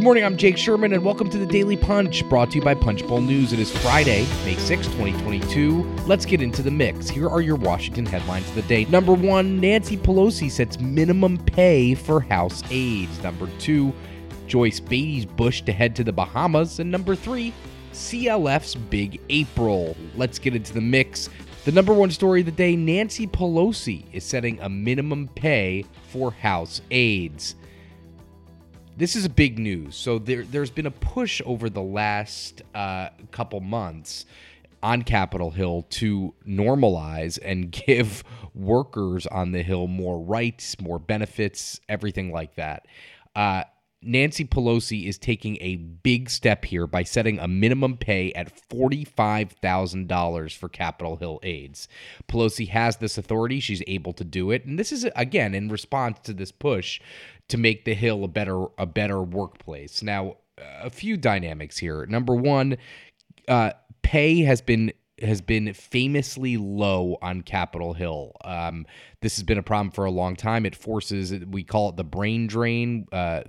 Good morning, I'm Jake Sherman, and welcome to the Daily Punch, brought to you by Punchbowl News. It is Friday, May 6, 2022. Let's get into the mix. Here are your Washington headlines of the day. Number one, Nancy Pelosi sets minimum pay for House aides. Number two, Joyce Beatty's Bush to head to the Bahamas. And number three, CLF's Big April. Let's get into the mix. The number one story of the day Nancy Pelosi is setting a minimum pay for House aides. This is big news. So there, there's been a push over the last uh, couple months on Capitol Hill to normalize and give workers on the Hill more rights, more benefits, everything like that. Uh, Nancy Pelosi is taking a big step here by setting a minimum pay at $45,000 for Capitol Hill aides. Pelosi has this authority. She's able to do it. And this is, again, in response to this push to make the Hill a better, a better workplace. Now, a few dynamics here. Number one, uh, pay has been has been famously low on Capitol Hill. Um, this has been a problem for a long time. It forces, we call it the brain drain. Uh,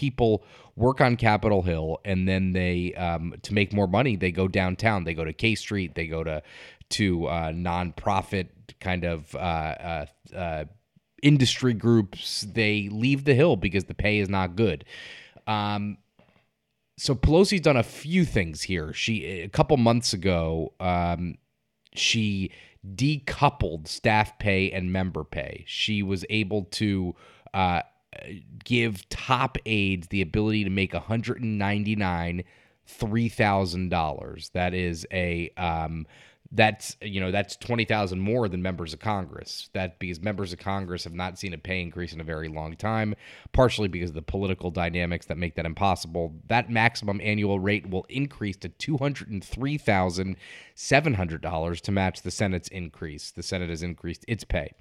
people work on Capitol Hill, and then they um, to make more money, they go downtown. They go to K Street. They go to to uh, nonprofit kind of uh, uh, uh, industry groups. They leave the Hill because the pay is not good. Um, so Pelosi's done a few things here. She a couple months ago, um, she decoupled staff pay and member pay. She was able to uh, give top aides the ability to make 199 $3,000. That is a um, that's you know that's 20,000 more than members of Congress. That because members of Congress have not seen a pay increase in a very long time, partially because of the political dynamics that make that impossible. That maximum annual rate will increase to $203,700 to match the Senate's increase. The Senate has increased its pay.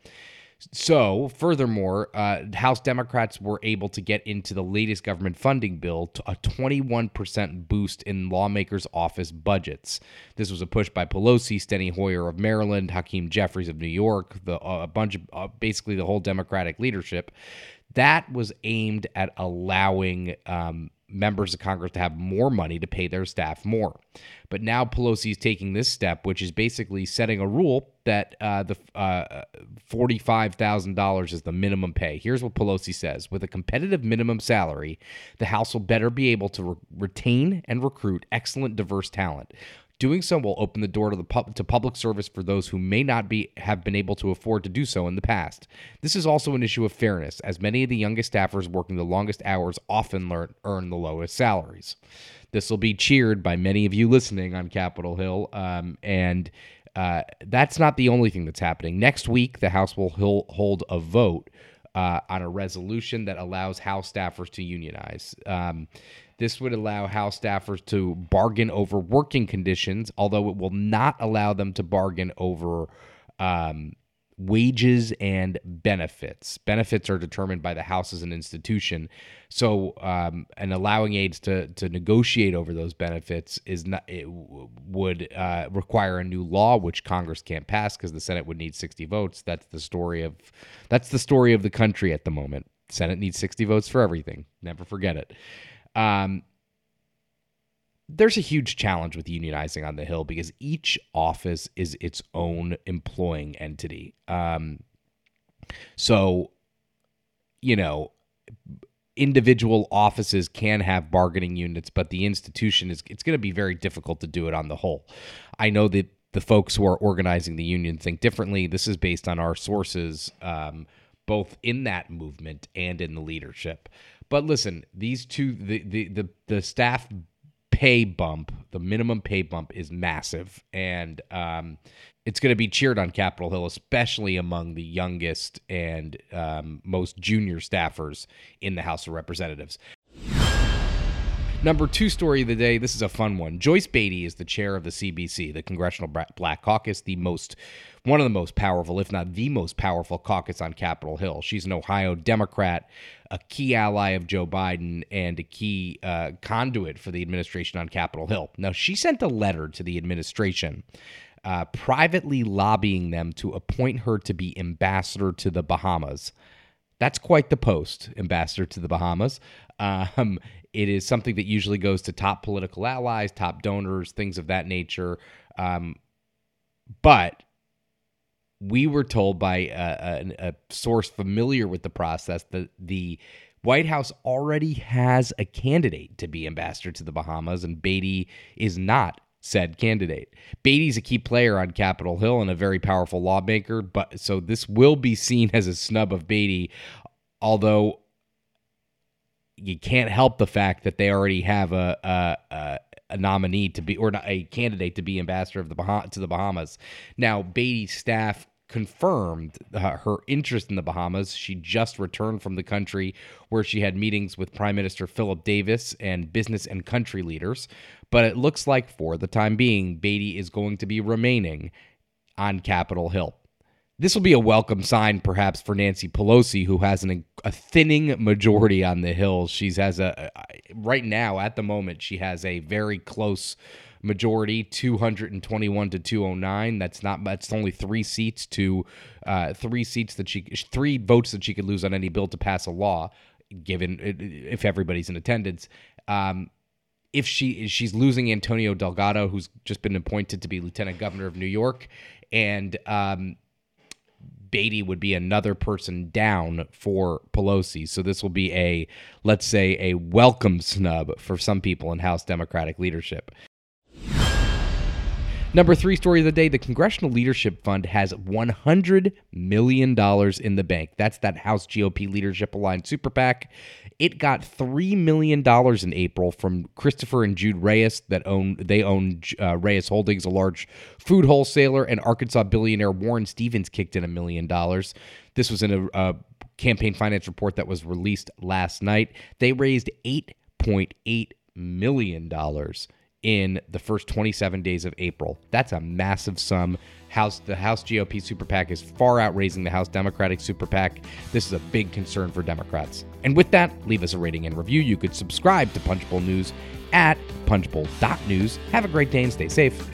So, furthermore, uh, House Democrats were able to get into the latest government funding bill a 21% boost in lawmakers' office budgets. This was a push by Pelosi, Steny Hoyer of Maryland, Hakeem Jeffries of New York, the, uh, a bunch of uh, basically the whole Democratic leadership. That was aimed at allowing um, members of Congress to have more money to pay their staff more. But now Pelosi is taking this step, which is basically setting a rule that uh, the uh, forty-five thousand dollars is the minimum pay. Here's what Pelosi says: With a competitive minimum salary, the House will better be able to re- retain and recruit excellent, diverse talent. Doing so will open the door to the pub- to public service for those who may not be have been able to afford to do so in the past. This is also an issue of fairness, as many of the youngest staffers working the longest hours often learn, earn the lowest salaries. This will be cheered by many of you listening on Capitol Hill, um, and uh, that's not the only thing that's happening. Next week, the House will hold a vote uh, on a resolution that allows House staffers to unionize. Um, this would allow House staffers to bargain over working conditions, although it will not allow them to bargain over um, wages and benefits. Benefits are determined by the House as an institution. So, um, and allowing aides to to negotiate over those benefits is not it would uh, require a new law, which Congress can't pass because the Senate would need sixty votes. That's the story of that's the story of the country at the moment. Senate needs sixty votes for everything. Never forget it. Um, there's a huge challenge with unionizing on the Hill because each office is its own employing entity. Um, so, you know, individual offices can have bargaining units, but the institution is it's going to be very difficult to do it on the whole. I know that the folks who are organizing the union think differently. This is based on our sources, um, both in that movement and in the leadership. But listen, these two the the the, the staff pay bump, the minimum pay bump is massive, and um, it's going to be cheered on Capitol Hill, especially among the youngest and um, most junior staffers in the House of Representatives. Number two story of the day. This is a fun one. Joyce Beatty is the chair of the CBC, the Congressional Black Caucus, the most, one of the most powerful, if not the most powerful caucus on Capitol Hill. She's an Ohio Democrat, a key ally of Joe Biden, and a key uh, conduit for the administration on Capitol Hill. Now, she sent a letter to the administration. Uh, privately lobbying them to appoint her to be ambassador to the Bahamas. That's quite the post, ambassador to the Bahamas. Um, it is something that usually goes to top political allies, top donors, things of that nature. Um, but we were told by a, a, a, source familiar with the process that the White House already has a candidate to be ambassador to the Bahamas, and Beatty is not said candidate. Beatty's a key player on Capitol Hill and a very powerful lawmaker, but so this will be seen as a snub of Beatty, although you can't help the fact that they already have a a, a, a nominee to be or a candidate to be ambassador of the bah- to the Bahamas. Now, Beatty's staff confirmed uh, her interest in the Bahamas. She just returned from the country where she had meetings with Prime Minister Philip Davis and business and country leaders. But it looks like for the time being, Beatty is going to be remaining on Capitol Hill. This will be a welcome sign, perhaps, for Nancy Pelosi, who has an, a thinning majority on the Hill. She's has a, right now at the moment she has a very close majority, 221 to 209. That's not that's only three seats to uh, three seats that she three votes that she could lose on any bill to pass a law, given if everybody's in attendance. Um, if she she's losing Antonio Delgado, who's just been appointed to be lieutenant governor of New York, and um, Beatty would be another person down for Pelosi. So this will be a, let's say, a welcome snub for some people in House Democratic leadership. Number three story of the day the Congressional Leadership Fund has $100 million in the bank. That's that House GOP Leadership Aligned Super PAC. It got $3 million in April from Christopher and Jude Reyes that own they own uh, Reyes Holdings, a large food wholesaler, and Arkansas billionaire Warren Stevens kicked in a million dollars. This was in a, a campaign finance report that was released last night. They raised $8.8 million in the first 27 days of April. That's a massive sum. House the House GOP super PAC is far outraising the House Democratic super PAC. This is a big concern for Democrats. And with that, leave us a rating and review. You could subscribe to Punchbowl News at punchbowl.news. Have a great day and stay safe.